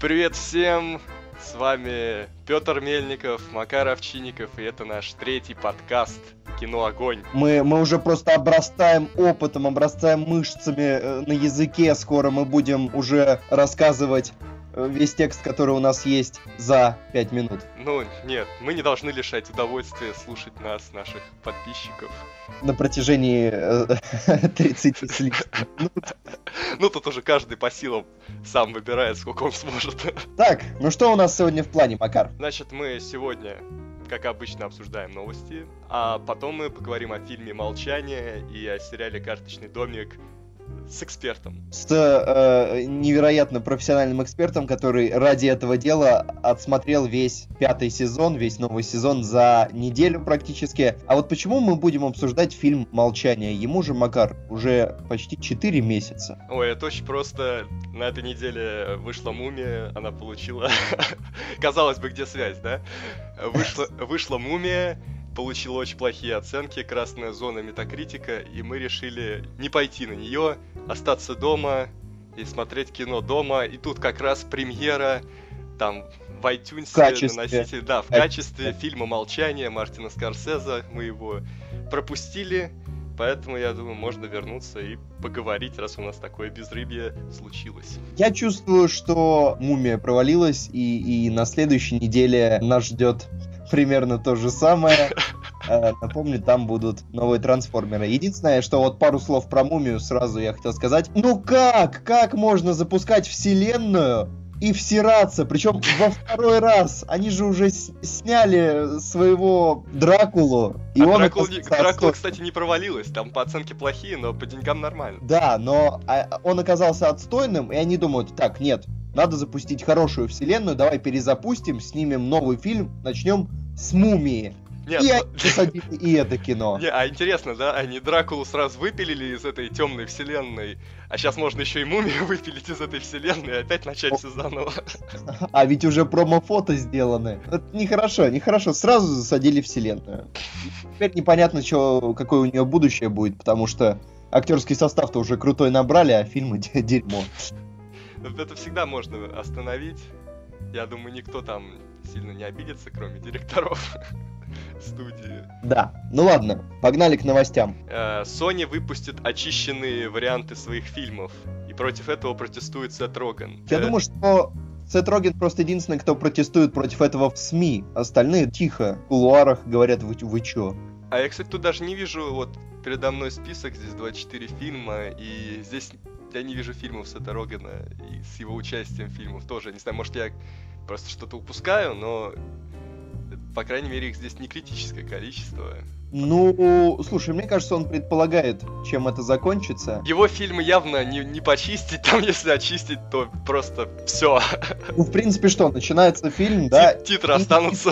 Привет всем! С вами Петр Мельников, Макар Овчинников, и это наш третий подкаст «Кино Огонь». Мы, мы уже просто обрастаем опытом, обрастаем мышцами э, на языке. Скоро мы будем уже рассказывать весь текст, который у нас есть за 5 минут. Ну, нет, мы не должны лишать удовольствия слушать нас, наших подписчиков. На протяжении э, 30 с лишним минут. Ну, тут уже каждый по силам сам выбирает, сколько он сможет. Так, ну что у нас сегодня в плане, Макар? Значит, мы сегодня, как обычно, обсуждаем новости, а потом мы поговорим о фильме «Молчание» и о сериале «Карточный домик» с экспертом. С э, невероятно профессиональным экспертом, который ради этого дела отсмотрел весь пятый сезон, весь новый сезон за неделю практически. А вот почему мы будем обсуждать фильм «Молчание»? Ему же, Макар, уже почти 4 месяца. Ой, это очень просто. На этой неделе вышла «Мумия», она получила... Казалось бы, где связь, да? Вышла, вышла «Мумия», получила очень плохие оценки, красная зона метакритика, и мы решили не пойти на нее, остаться дома и смотреть кино дома. И тут как раз премьера там в iTunes В качестве. на носителе, да, в Качестве. качестве фильма «Молчание» Мартина Скорсезе. Мы его пропустили, поэтому, я думаю, можно вернуться и поговорить, раз у нас такое безрыбье случилось. Я чувствую, что «Мумия» провалилась, и, и на следующей неделе нас ждет примерно то же самое. Э, Напомню, там будут новые трансформеры. Единственное, что вот пару слов про мумию сразу я хотел сказать. Ну как? Как можно запускать вселенную и всираться? Причем во второй раз. Они же уже сняли своего Дракулу. И а он Дракула, оказался Дракула, кстати, не провалилась, там по оценке плохие, но по деньгам нормально. Да, но а, он оказался отстойным, и они думают, так, нет, надо запустить хорошую вселенную, давай перезапустим, снимем новый фильм, начнем с мумии. Нет, и ну- они посадили и это кино. Не, а интересно, да, они Дракулу сразу выпилили из этой темной вселенной, а сейчас можно еще и мумию выпилить из этой вселенной и опять начать все заново. А ведь уже промо-фото сделаны. Это нехорошо, нехорошо. Сразу засадили вселенную. Теперь непонятно, чё, какое у нее будущее будет, потому что актерский состав-то уже крутой набрали, а фильмы де- дерьмо. Это всегда можно остановить. Я думаю, никто там сильно не обидится, кроме директоров студии. Да, ну ладно, погнали к новостям. Э, Sony выпустит очищенные варианты своих фильмов, и против этого протестует Сет Роган. Я Э, думаю, что Сет Роген просто единственный, кто протестует против этого в СМИ. Остальные тихо, в кулуарах говорят, вы, вы чё? А я, кстати, тут даже не вижу, вот передо мной список, здесь 24 фильма, и здесь я не вижу фильмов Сета Рогана и с его участием фильмов тоже. Не знаю, может я просто что-то упускаю, но по крайней мере их здесь не критическое количество. Ну, слушай, мне кажется, он предполагает, чем это закончится. Его фильмы явно не, не почистить, там если очистить, то просто все. Ну, в принципе, что, начинается фильм, да, Титры останутся.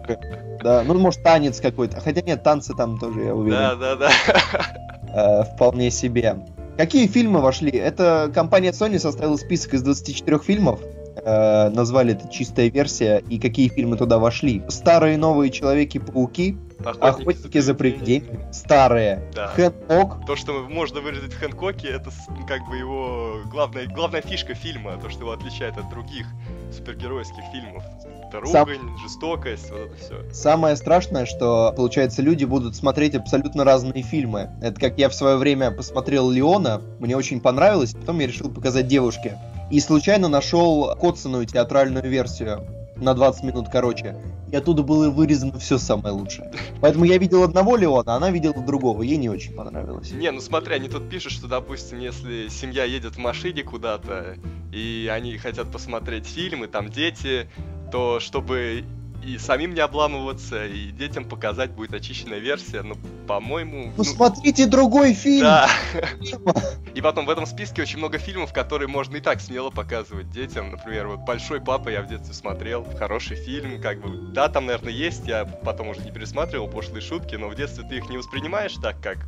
да, ну, может, танец какой-то. Хотя нет, танцы там тоже, я уверен, Да, да, да. э, вполне себе. Какие фильмы вошли? Это компания Sony составила список из 24 фильмов. Э, назвали это чистая версия. И какие фильмы туда вошли? Старые новые Человеки-пауки, Охотники за привидениями, старые, Да. Хэнкок, То, что можно выразить в Хэнкоке, это как бы его главная, главная фишка фильма, то, что его отличает от других супергеройских фильмов. Это Сам- ругань, жестокость, вот это все. Самое страшное, что, получается, люди будут смотреть абсолютно разные фильмы. Это как я в свое время посмотрел Леона, мне очень понравилось, потом я решил показать девушке. И случайно нашел коцаную театральную версию на 20 минут короче. И оттуда было вырезано все самое лучшее. Поэтому я видел одного Леона, а она видела другого. Ей не очень понравилось. Не, ну смотри, они тут пишут, что, допустим, если семья едет в машине куда-то, и они хотят посмотреть фильм, и там дети, то чтобы и самим не обламываться, и детям показать будет очищенная версия, но, по-моему... Ну, смотрите другой фильм! Да. И потом в этом списке очень много фильмов, которые можно и так смело показывать детям. Например, вот «Большой папа» я в детстве смотрел. Хороший фильм, как бы. Да, там, наверное, есть, я потом уже не пересматривал пошлые шутки, но в детстве ты их не воспринимаешь так, как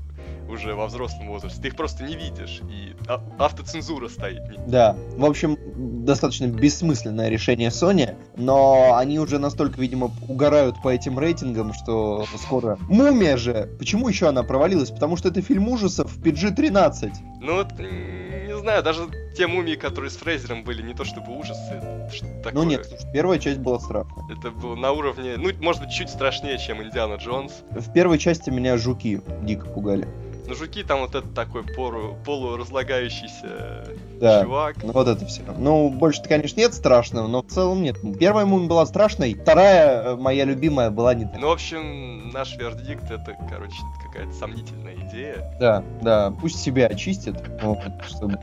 уже во взрослом возрасте. Ты их просто не видишь, и а- автоцензура стоит. Да, в общем, достаточно бессмысленное решение Sony, но они уже настолько, видимо, угорают по этим рейтингам, что скоро... Мумия же! Почему еще она провалилась? Потому что это фильм ужасов в PG-13. Ну вот, не знаю, даже те мумии, которые с Фрейзером были, не то чтобы ужасы. что такое. Ну нет, слушай, первая часть была страшная. Это было на уровне, ну, может быть, чуть страшнее, чем Индиана Джонс. В первой части меня жуки дико пугали. Но жуки там вот этот такой пору, полуразлагающийся Да. чувак. Ну вот это все. Ну, больше-то, конечно, нет страшного, но в целом нет. Первая мумия была страшной, вторая, э, моя любимая, была не такая. Ну, в общем, наш вердикт это, короче, какая-то сомнительная идея. Да, да, пусть себя очистят, вот, чтобы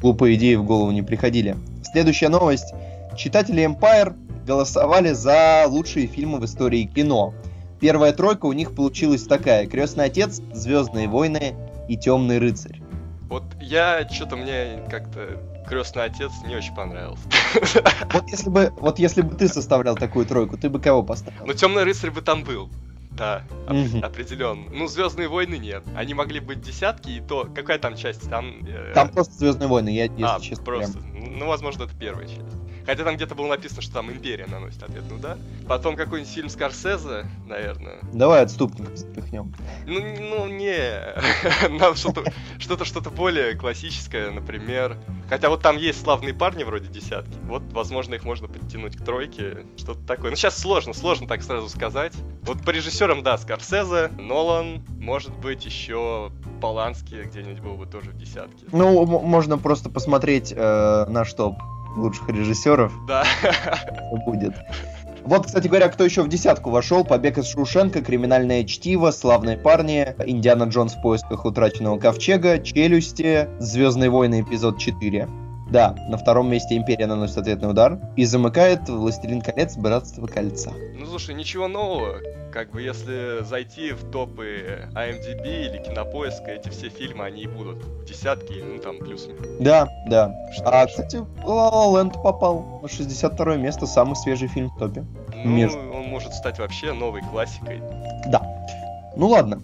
глупые идеи в голову не приходили. Следующая новость. Читатели Empire голосовали за лучшие фильмы в истории кино. Первая тройка у них получилась такая. Крестный отец, Звездные войны и Темный рыцарь. Вот я, что-то мне как-то крестный отец не очень понравился. Вот если бы, вот если бы ты составлял такую тройку, ты бы кого поставил? Но темный рыцарь бы там был. Да, Мгм. определенно. Ну, Звездные войны нет. Они могли быть десятки, и то. Какая там часть? Там. э, Там просто Звездные войны, я если а, честно. просто. прям- Ну, возможно, это первая часть. Хотя там где-то было написано, что там Империя наносит ответный удар. Потом какой-нибудь фильм Скорсезе, наверное. Давай отступников запихнем. Ну, ну не. Нам что-то, что-то, что-то более классическое, например. Хотя вот там есть славные парни вроде десятки. Вот, возможно, их можно подтянуть к тройке. Что-то такое. Ну, сейчас сложно, сложно так сразу сказать. Вот по режиссерам, да, Скорсезе, Нолан, может быть, еще Полански где-нибудь был бы тоже в десятке. Ну, можно просто посмотреть э, наш топ лучших режиссеров. Да. будет. Вот, кстати говоря, кто еще в десятку вошел? Побег из Шушенко, Криминальное чтиво, Славные парни, Индиана Джонс в поисках утраченного ковчега, Челюсти, Звездные войны эпизод 4. Да, на втором месте Империя наносит ответный удар и замыкает Властелин колец Братство кольца. Ну, слушай, ничего нового. Как бы если зайти в топы IMDb или Кинопоиска, эти все фильмы, они и будут в десятке, ну там плюс. Да, да. Что А, ж. кстати, La La попал на 62 место, самый свежий фильм в топе. Ну, между- он может стать вообще новой классикой. Да. Ну ладно,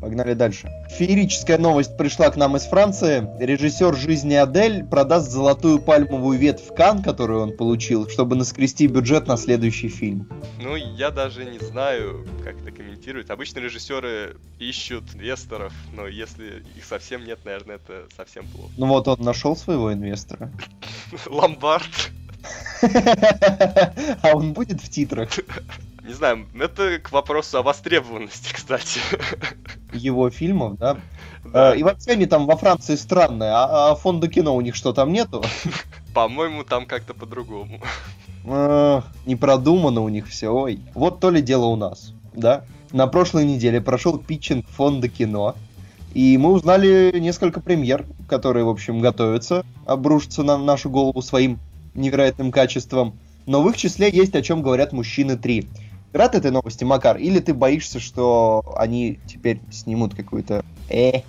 погнали дальше. Феерическая новость пришла к нам из Франции. Режиссер жизни Адель продаст золотую пальмовую ветвь Кан, которую он получил, чтобы наскрести бюджет на следующий фильм. Ну, я даже не знаю, как это комментировать. Обычно режиссеры ищут инвесторов, но если их совсем нет, наверное, это совсем плохо. Ну вот он нашел своего инвестора. Ломбард. А он будет в титрах Не знаю, это к вопросу о востребованности, кстати. Его фильмов, да? Да. Э, И вообще они там во Франции странные, а, а фонда кино у них что там нету? По-моему, там как-то по-другому. Не продумано у них все, ой. Вот то ли дело у нас, да? На прошлой неделе прошел питчинг фонда кино, и мы узнали несколько премьер, которые, в общем, готовятся обрушиться на нашу голову своим невероятным качеством. Но в их числе есть о чем говорят мужчины 3. Рад этой новости, Макар? Или ты боишься, что они теперь снимут какую-то... Э,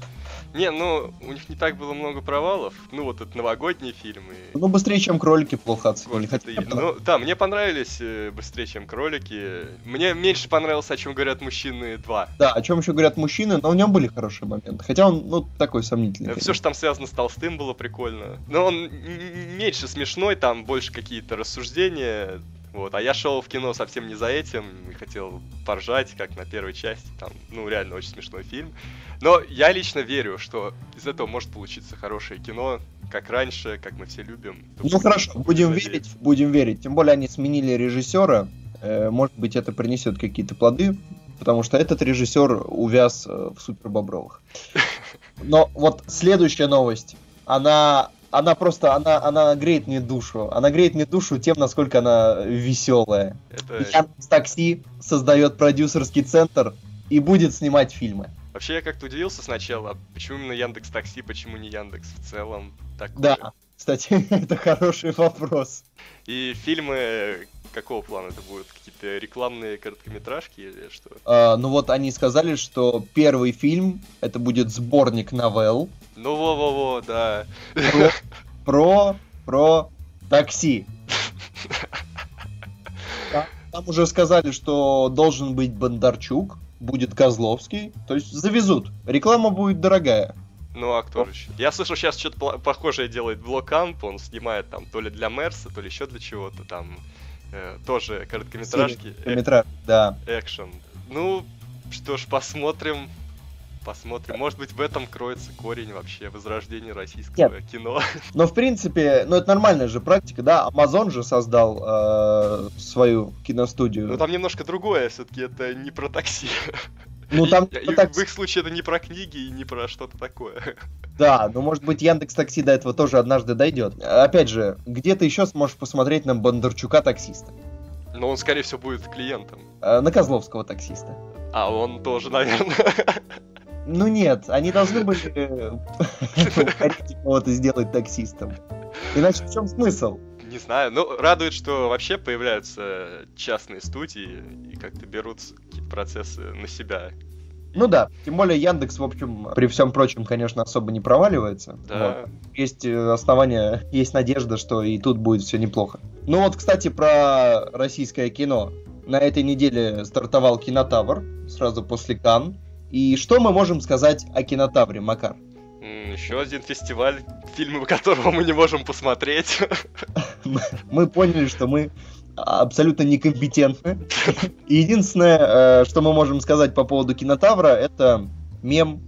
Не, ну, у них не так было много провалов. Ну, вот это новогодние фильмы. ну быстрее, чем кролики плохо оценили. Вот Хотя Ну, да, мне понравились э, быстрее, чем кролики. Мне меньше понравилось, о чем говорят мужчины 2. Да, о чем еще говорят мужчины, но в нем были хорошие моменты. Хотя он, ну, такой сомнительный. Все, что там связано с Толстым, было прикольно. Но он меньше смешной, там больше какие-то рассуждения. Вот, а я шел в кино совсем не за этим и хотел поржать, как на первой части. Там, ну, реально очень смешной фильм. Но я лично верю, что из этого может получиться хорошее кино, как раньше, как мы все любим. Ну хорошо, будем верить, будем верить. Тем более они сменили режиссера. Э, Может быть, это принесет какие-то плоды, потому что этот режиссер увяз э, в супер бобровых. Но вот следующая новость, она, она просто, она, она греет мне душу. Она греет мне душу тем, насколько она веселая. Это... Яндекс Такси создает продюсерский центр и будет снимать фильмы. Вообще я как-то удивился сначала, почему именно Яндекс Такси, почему не Яндекс в целом. Такое. Да, кстати, это хороший вопрос. И фильмы какого плана это будут? Какие-то рекламные короткометражки или что? А, ну вот они сказали, что первый фильм это будет сборник новелл Ну во-во-во, да. про, про, про такси. Там- уже сказали, что должен быть Бондарчук, будет Козловский, то есть завезут. Реклама будет дорогая. Ну а кто же еще? Я слышал, сейчас что-то похожее делает Блокамп, он снимает там то ли для Мерса, то ли еще для чего-то там. Э, тоже короткометражки, э, Метра, да. экшен. Ну, что ж, посмотрим. Посмотрим. Может быть, в этом кроется корень вообще возрождения российского Нет. кино. Но, в принципе, ну это нормальная же практика, да? Amazon же создал э, свою киностудию. Ну там немножко другое, все-таки это не про такси. Ну там и, так... в их случае это не про книги и не про что-то такое. Да, но может быть Яндекс Такси до этого тоже однажды дойдет. Опять же, где ты еще сможешь посмотреть на Бондарчука таксиста? Но он, скорее всего, будет клиентом. А, на Козловского таксиста. А он тоже, наверное. Ну нет, они должны были кого-то сделать таксистом. Иначе в чем смысл? Не знаю, ну радует, что вообще появляются частные студии и как-то берут какие-то процессы на себя. Ну да, тем более Яндекс, в общем, при всем прочем, конечно, особо не проваливается. Да. Вот. Есть э, основания, есть надежда, что и тут будет все неплохо. Ну вот, кстати, про российское кино. На этой неделе стартовал Кинотавр, сразу после Кан. И что мы можем сказать о Кинотавре, Макар? Еще один фестиваль, фильмы которого мы не можем посмотреть. Мы поняли, что мы абсолютно некомпетентны. Единственное, э, что мы можем сказать по поводу кинотавра, это мем.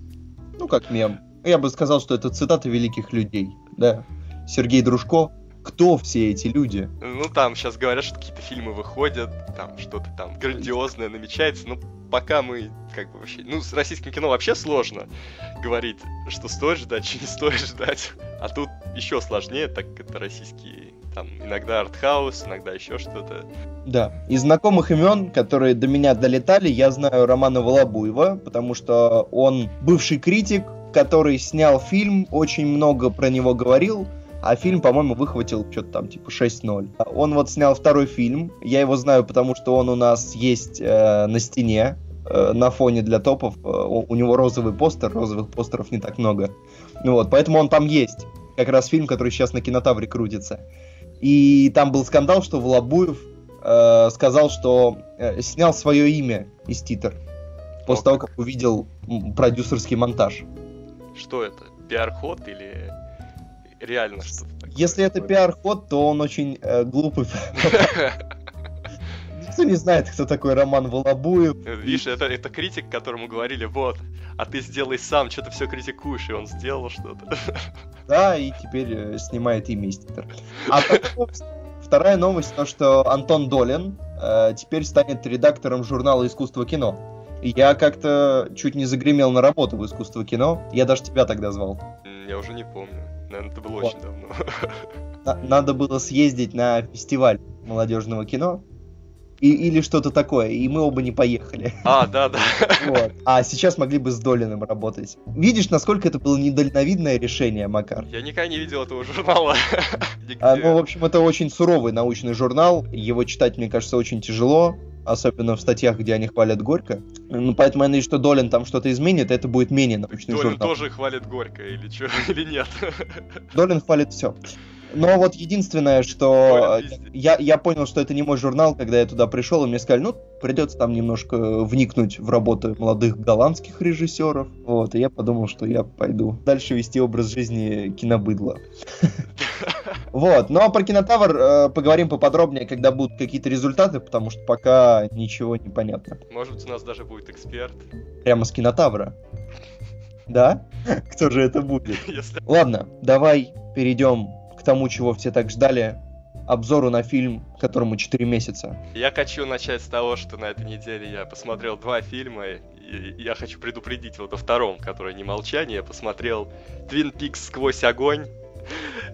Ну, как мем. Я бы сказал, что это цитата великих людей. Да. Сергей Дружко. Кто все эти люди? Ну, там сейчас говорят, что какие-то фильмы выходят, там что-то там грандиозное намечается. Ну, пока мы как бы вообще... Ну, с российским кино вообще сложно говорить, что стоит ждать, что не стоит ждать. А тут еще сложнее, так как это российские там иногда артхаус, иногда еще что-то. Да. Из знакомых имен, которые до меня долетали, я знаю Романа Волобуева, потому что он бывший критик, который снял фильм, очень много про него говорил, а фильм, по-моему, выхватил что-то там типа 6-0. Он вот снял второй фильм, я его знаю, потому что он у нас есть э, на стене, э, на фоне для топов, э, у него розовый постер, розовых постеров не так много. Вот, поэтому он там есть. Как раз фильм, который сейчас на кинотавре крутится. И там был скандал, что Волобуев э, сказал, что э, снял свое имя из титр после того, как увидел продюсерский монтаж. Что это? Пиар-ход или реально что-то такое? Если это пиар-ход, то он очень э, глупый. Никто не знает, кто такой Роман Волобуев. Видишь, это, это критик, которому говорили, вот, а ты сделай сам, что ты все критикуешь, и он сделал что-то. Да, и теперь э, снимает имя из А вторая новость, то, что Антон Долин э, теперь станет редактором журнала «Искусство кино». Я как-то чуть не загремел на работу в «Искусство кино». Я даже тебя тогда звал. Я уже не помню. Наверное, это было вот. очень давно. Надо было съездить на фестиваль молодежного кино и, или что-то такое, и мы оба не поехали. А, да, да. Вот. А сейчас могли бы с Долиным работать. Видишь, насколько это было недальновидное решение, Макар? Я никогда не видел этого журнала. а, ну, в общем, это очень суровый научный журнал. Его читать, мне кажется, очень тяжело особенно в статьях, где они хвалят Горько. Ну, поэтому я надеюсь, что Долин там что-то изменит, это будет менее научный Долин журнал. тоже хвалит Горько, или что, или нет? Долин хвалит все. Но вот единственное, что я, я понял, что это не мой журнал, когда я туда пришел, и мне сказали, ну, придется там немножко вникнуть в работу молодых голландских режиссеров. Вот, и я подумал, что я пойду дальше вести образ жизни кинобыдла. Вот, но про кинотавр э, поговорим поподробнее, когда будут какие-то результаты, потому что пока ничего не понятно. Может быть, у нас даже будет эксперт. Прямо с кинотавра. Да? Кто же это будет? Ладно, давай перейдем к тому, чего все так ждали, обзору на фильм, которому 4 месяца. Я хочу начать с того, что на этой неделе я посмотрел два фильма, и я хочу предупредить вот о втором, который не молчание, я посмотрел Twin Peaks сквозь огонь.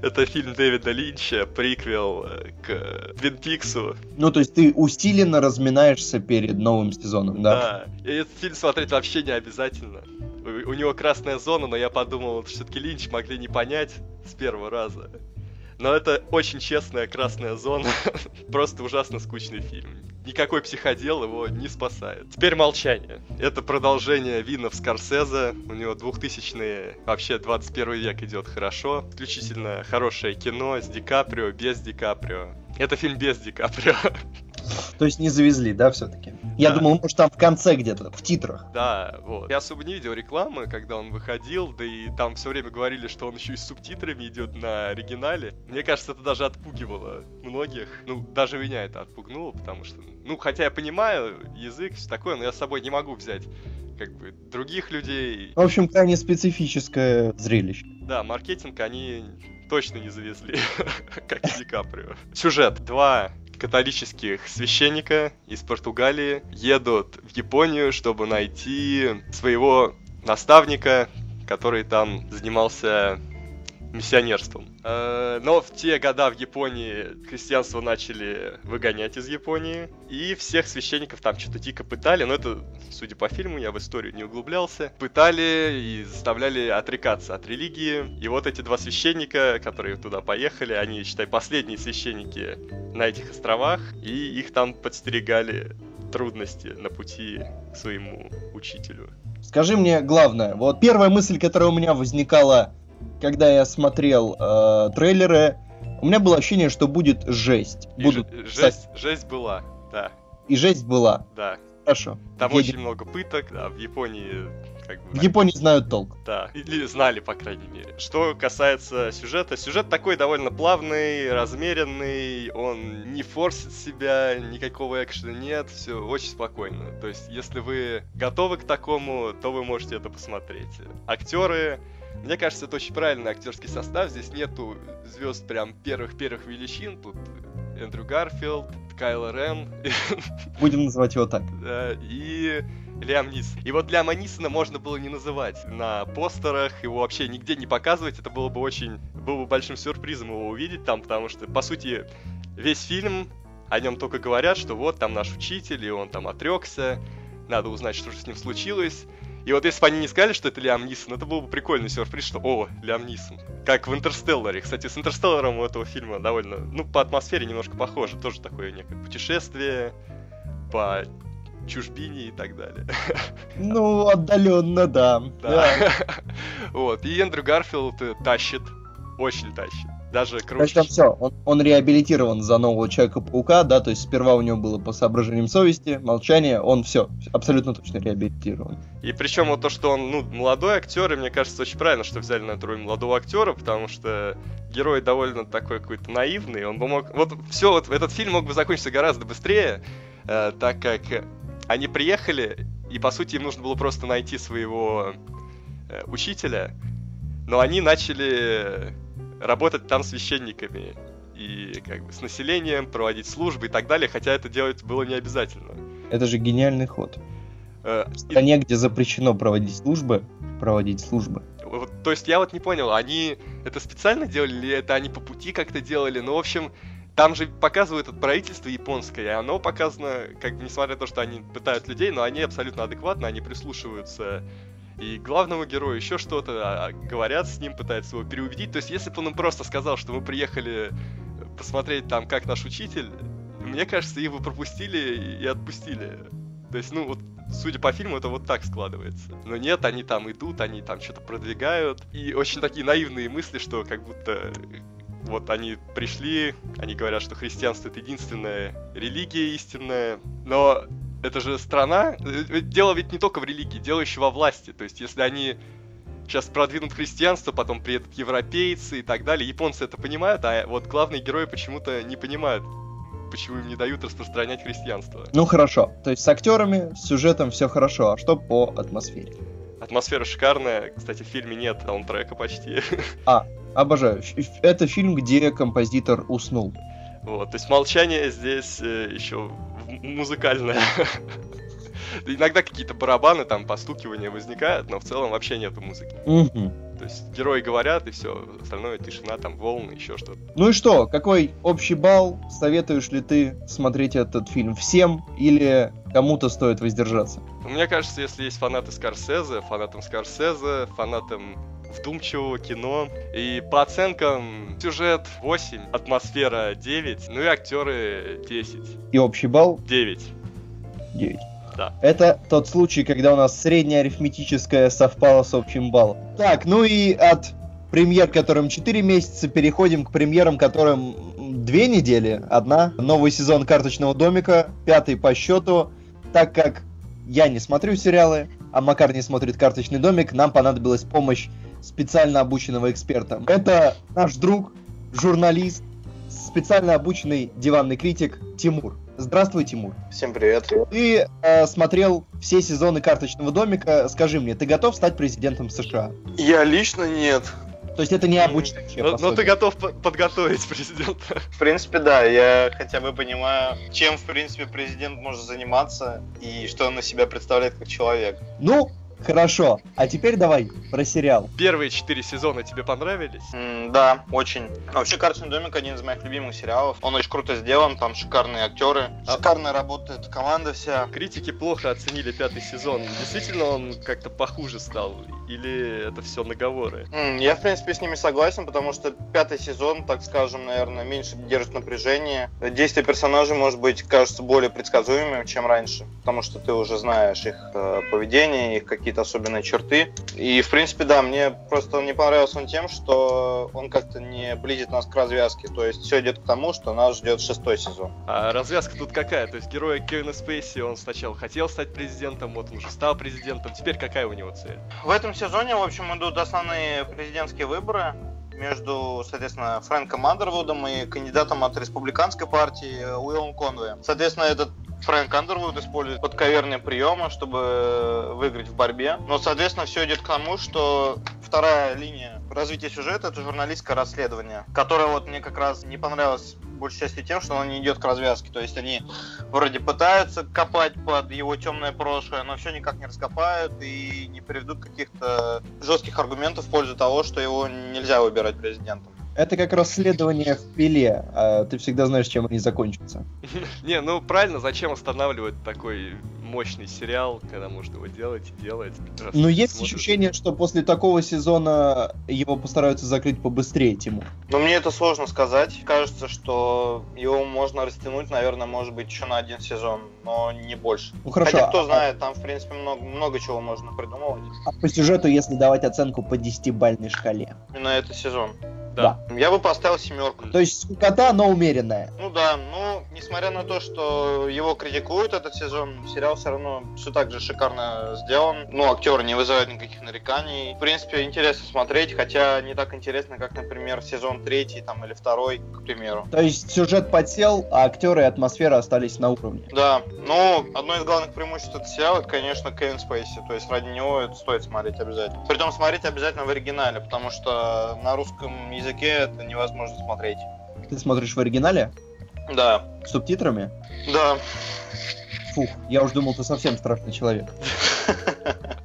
Это фильм Дэвида Линча, приквел э, к Твин Пиксу. Ну, то есть ты усиленно разминаешься перед новым сезоном, да? Да. И этот фильм смотреть вообще не обязательно. У, у него красная зона, но я подумал, что все-таки Линч могли не понять с первого раза. Но это очень честная красная зона. Просто ужасно скучный фильм. Никакой психодел его не спасает. Теперь молчание. Это продолжение Винов Скорсезе. У него 2000-е, вообще 21 век идет хорошо. Исключительно хорошее кино с Ди Каприо, без Ди Каприо. Это фильм без Ди Каприо. То есть не завезли, да, все-таки? Я думал, может, там в конце где-то, в титрах. Да, вот. Я особо не видел рекламы, когда он выходил, да и там все время говорили, что он еще и с субтитрами идет на оригинале. Мне кажется, это даже отпугивало многих. Ну, даже меня это отпугнуло, потому что... Ну, хотя я понимаю язык, все такое, но я с собой не могу взять как бы других людей. В общем, крайне специфическое зрелище. Да, маркетинг они точно не завезли, как и Ди Каприо. Сюжет. Два католических священника из Португалии едут в Японию, чтобы найти своего наставника, который там занимался миссионерством. Э, но в те года в Японии христианство начали выгонять из Японии, и всех священников там что-то дико пытали, но это, судя по фильму, я в историю не углублялся, пытали и заставляли отрекаться от религии. И вот эти два священника, которые туда поехали, они, считай, последние священники на этих островах, и их там подстерегали трудности на пути к своему учителю. Скажи мне главное, вот первая мысль, которая у меня возникала когда я смотрел э, трейлеры, у меня было ощущение, что будет жесть. И Будут ж- жесть, жесть была, да, И жесть была. да. Хорошо. Там Едем. очень много пыток, да, в Японии как бы... В Японии знают толк. Да, или знали, по крайней мере. Что касается сюжета, сюжет такой довольно плавный, размеренный, он не форсит себя, никакого экшена нет, все очень спокойно. То есть, если вы готовы к такому, то вы можете это посмотреть. Актеры, мне кажется, это очень правильный актерский состав, здесь нету звезд прям первых-первых величин, тут Эндрю Гарфилд, Кайло Рен, Будем называть его так. Да, и Лиам Нисон. И вот Лиама Нисона можно было не называть на постерах, его вообще нигде не показывать, это было бы очень, было бы большим сюрпризом его увидеть там, потому что, по сути, весь фильм о нем только говорят, что вот там наш учитель, и он там отрекся, надо узнать, что же с ним случилось. И вот если бы они не сказали, что это Лиам Нисон, это был бы прикольный сюрприз, что о, Лиам Нисон. Как в Интерстелларе. Кстати, с Интерстелларом у этого фильма довольно, ну, по атмосфере немножко похоже. Тоже такое некое путешествие по чужбине и так далее. Ну, отдаленно, да. Да. Вот. И Эндрю Гарфилд э, тащит. Очень тащит. Даже То есть круче. там все, он, он реабилитирован за нового Человека-паука, да, то есть сперва у него было по соображениям совести, молчание, он все, абсолютно точно реабилитирован. И причем вот то, что он, ну, молодой актер, и мне кажется, очень правильно, что взяли на эту роль молодого актера, потому что герой довольно такой какой-то наивный, он бы мог... Вот все, вот этот фильм мог бы закончиться гораздо быстрее, э, так как они приехали, и, по сути, им нужно было просто найти своего э, учителя, но они начали работать там священниками и как бы с населением, проводить службы и так далее, хотя это делать было не обязательно. Это же гениальный ход. Э, В и- стране, где запрещено проводить службы, проводить службы. Вот, то есть я вот не понял, они это специально делали или это они по пути как-то делали? Ну, в общем, там же показывают это правительство японское, и оно показано, как бы, несмотря на то, что они пытают людей, но они абсолютно адекватно, они прислушиваются и главному герою еще что-то, а, а, говорят с ним, пытаются его переубедить. То есть, если бы он им просто сказал, что мы приехали посмотреть там, как наш учитель, мне кажется, бы пропустили и отпустили. То есть, ну, вот, судя по фильму, это вот так складывается. Но нет, они там идут, они там что-то продвигают. И очень такие наивные мысли, что как будто э, вот они пришли, они говорят, что христианство это единственная религия истинная. Но это же страна. э, Дело ведь не только в религии, дело еще во власти. То есть, если они сейчас продвинут христианство, потом приедут европейцы и так далее. Японцы это понимают, а вот главные герои почему-то не понимают, почему им не дают распространять христианство. Ну хорошо, то есть с актерами, с сюжетом все хорошо, а что по атмосфере? Атмосфера шикарная. Кстати, в фильме нет саундтрека почти. Обожаю. Ф- ф- Это фильм, где композитор уснул. Вот, то есть молчание здесь э, еще музыкальное. Иногда какие-то барабаны, там, постукивания возникают, но в целом вообще нету музыки. То есть герои говорят, и все, остальное тишина, там, волны, еще что-то. Ну и что, какой общий балл? Советуешь ли ты смотреть этот фильм всем или кому-то стоит воздержаться? Мне кажется, если есть фанаты Скорсезе, фанатам Скорсезе, фанатам вдумчивого кино. И по оценкам сюжет 8, атмосфера 9, ну и актеры 10. И общий балл 9. 9. Да. Это тот случай, когда у нас средняя арифметическая совпала с общим баллом. Так, ну и от премьер, которым 4 месяца, переходим к премьерам, которым 2 недели. Одна. Новый сезон «Карточного домика», пятый по счету. Так как я не смотрю сериалы, а Макар не смотрит «Карточный домик», нам понадобилась помощь специально обученного эксперта. Это наш друг, журналист, специально обученный диванный критик Тимур. Здравствуй, Тимур. Всем привет. Ты э, смотрел все сезоны карточного домика. Скажи мне, ты готов стать президентом США? Я лично нет. То есть это не обучающее Но, но ты готов по- подготовить президента. В принципе, да, я хотя бы понимаю, чем, в принципе, президент может заниматься и что он на себя представляет как человек. Ну, хорошо. А теперь давай про сериал. Первые четыре сезона тебе понравились? М, да, очень. Вообще, «Карточный домик» один из моих любимых сериалов. Он очень круто сделан, там шикарные актеры, А- шикарно работает команда вся. Критики плохо оценили пятый сезон. Действительно он как-то похуже стал? Или это все наговоры? М, Я, в принципе, с ними согласен, потому что пятый сезон, так скажем, наверное, меньше держит напряжение. Действия персонажей, может быть, кажется более предсказуемым, чем раньше, потому что ты уже знаешь их э, поведение, их какие-то особенные черты. И, в принципе, да, мне просто не понравился он тем, что он как-то не близит нас к развязке. То есть все идет к тому, что нас ждет шестой сезон. А развязка тут какая? То есть герой Кевина Спейси, он сначала хотел стать президентом, вот он уже стал президентом. Теперь какая у него цель? В этом сезоне, в общем, идут основные президентские выборы между, соответственно, Фрэнком Андервудом и кандидатом от республиканской партии э, Уиллом Конвей. Соответственно, этот Фрэнк Андервуд использует подковерные приемы, чтобы выиграть в борьбе. Но, соответственно, все идет к тому, что вторая линия развития сюжета это журналистское расследование, которое вот мне как раз не понравилось большей частью тем, что оно не идет к развязке. То есть они вроде пытаются копать под его темное прошлое, но все никак не раскопают и не приведут каких-то жестких аргументов в пользу того, что его нельзя выбирать президентом. Это как расследование в пиле. а ты всегда знаешь, чем они закончатся. Не, ну правильно, зачем останавливать такой мощный сериал, когда можно его делать и делать? Раз Но есть смотришь. ощущение, что после такого сезона его постараются закрыть побыстрее, Тимур. Но мне это сложно сказать. Кажется, что его можно растянуть, наверное, может быть, еще на один сезон, но не больше. Ну хорошо, Хотя, кто а- знает, там, в принципе, много, много чего можно придумывать. а по сюжету, если давать оценку по 10-бальной шкале. Именно этот сезон. Да. Я бы поставил семерку. То есть скукота, но умеренная. Ну да, ну, несмотря на то, что его критикуют этот сезон, сериал все равно все так же шикарно сделан. Ну, актеры не вызывают никаких нареканий. В принципе, интересно смотреть, хотя не так интересно, как, например, сезон третий там или второй, к примеру. То есть сюжет подсел, а актеры и атмосфера остались на уровне. Да, ну, одно из главных преимуществ этого сериала, это, конечно, Кевин Спейси. То есть ради него это стоит смотреть обязательно. Притом смотреть обязательно в оригинале, потому что на русском языке это невозможно смотреть. Ты смотришь в оригинале? Да, С субтитрами? да. Фух, я уж думал, ты совсем страшный человек.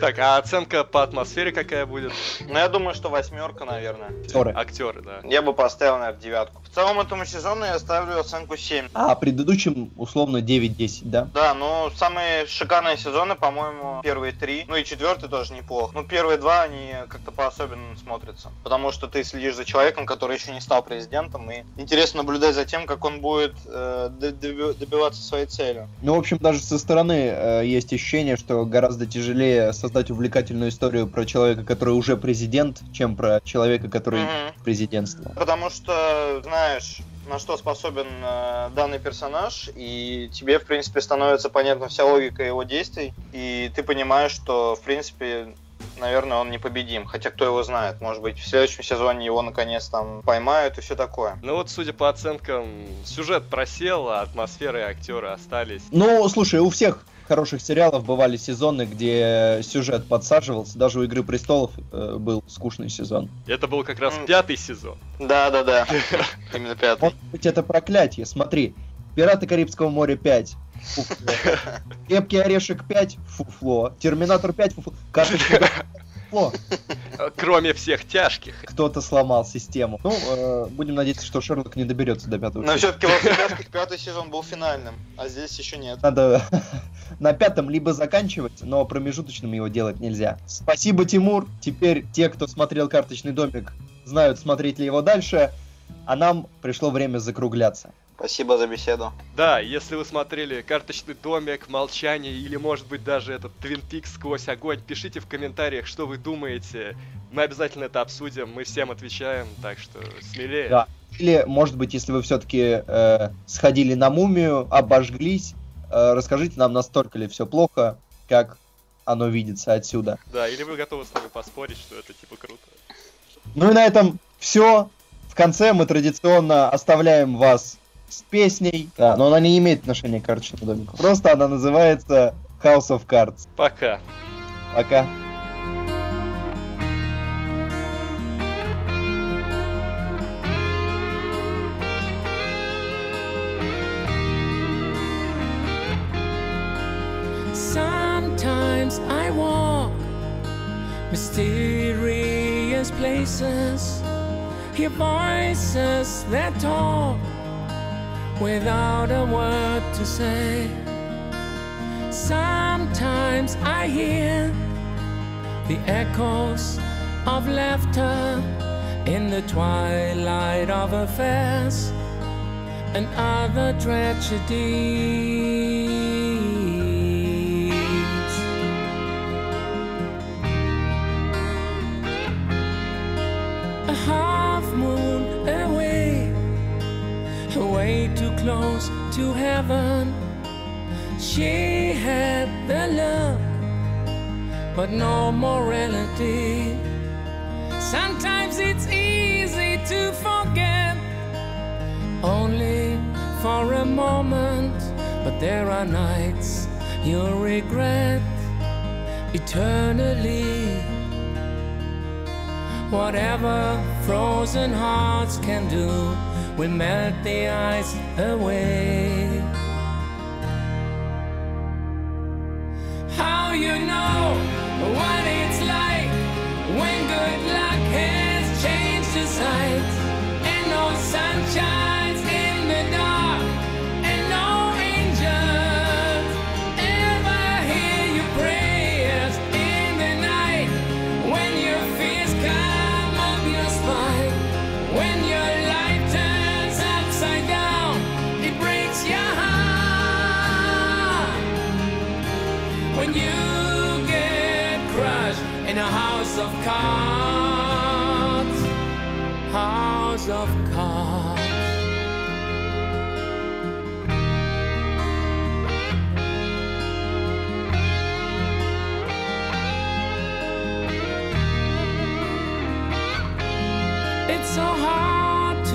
Так, а оценка по атмосфере какая будет? Но я думаю, что восьмерка, наверное. Актеры. Актеры, да. Я бы поставил, наверное, девятку. В целом этому сезону я ставлю оценку 7. А предыдущим условно 9-10, да? Да, ну самые шикарные сезоны, по-моему, первые три. Ну и четвертый тоже неплох. Ну первые два, они как-то по-особенному смотрятся. Потому что ты следишь за человеком, который еще не стал президентом. И интересно наблюдать за тем, как он будет э, добиваться своей цели. Ну, в общем, даже со стороны э, есть ощущение, что гораздо тяжелее создать увлекательную историю про человека, который уже президент, чем про человека, который в президентство. Потому что знаешь, на что способен э, данный персонаж, и тебе, в принципе, становится понятна вся логика его действий, и ты понимаешь, что, в принципе, наверное, он непобедим. Хотя кто его знает, может быть, в следующем сезоне его наконец там поймают и все такое. Ну вот, судя по оценкам, сюжет просел, а атмосфера и актеры остались. Ну, слушай, у всех хороших сериалов бывали сезоны, где сюжет подсаживался. Даже у Игры престолов э, был скучный сезон. Это был как раз М. пятый сезон. Да, да, да. Именно пятый. Может быть, это проклятие. Смотри, Пираты Карибского моря 5. Фуфло. Крепкий орешек 5. Фуфло. Терминатор 5. Фуфло. Карточный Э, Кроме всех тяжких. Кто-то сломал систему. Ну, э, будем надеяться, что Шерлок не доберется до пятого. Но сезона. все-таки во «Фантастиках» пятый сезон был финальным, а здесь еще нет. Надо на пятом либо заканчивать, но промежуточным его делать нельзя. Спасибо, Тимур. Теперь те, кто смотрел карточный домик, знают, смотреть ли его дальше. А нам пришло время закругляться. Спасибо за беседу. Да, если вы смотрели «Карточный домик», «Молчание» или, может быть, даже этот «Твин Пикс сквозь огонь», пишите в комментариях, что вы думаете. Мы обязательно это обсудим, мы всем отвечаем, так что смелее. Да. Или, может быть, если вы все-таки сходили на мумию, обожглись, э, расскажите нам, настолько ли все плохо, как оно видится отсюда. Да, или вы готовы с нами поспорить, что это типа круто. Ну и на этом все. В конце мы традиционно оставляем вас с песней. Да, но она не имеет отношения к карточному домику. Просто она называется House of Cards. Пока. Пока. Sometimes I walk mysterious places, hear voices that talk without a word to say. Sometimes I hear the echoes of laughter in the twilight of affairs and other tragedies. To heaven. She had the love, but no morality. Sometimes it's easy to forget, only for a moment. But there are nights you'll regret eternally. Whatever frozen hearts can do will melt the ice away. How you know what it's like when good luck has changed the sight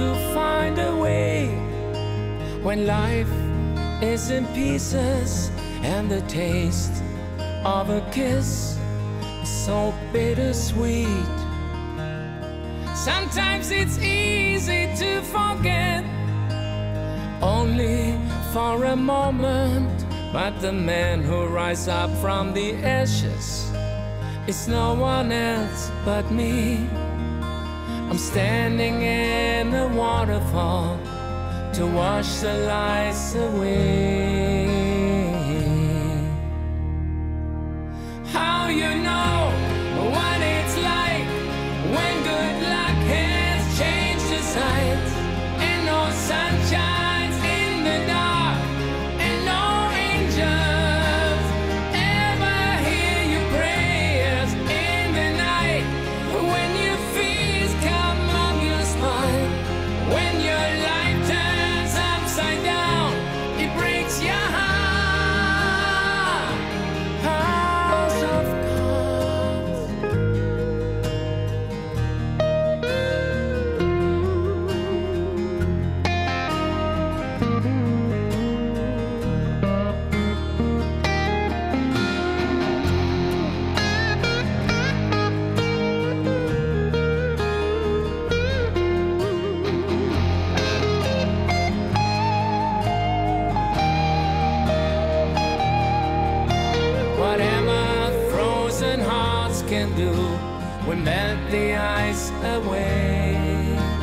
to find a way when life is in pieces and the taste of a kiss is so bittersweet. Sometimes it's easy to forget, only for a moment. But the man who rises up from the ashes is no one else but me. Standing in the waterfall to wash the lies away. can do when melt the ice away.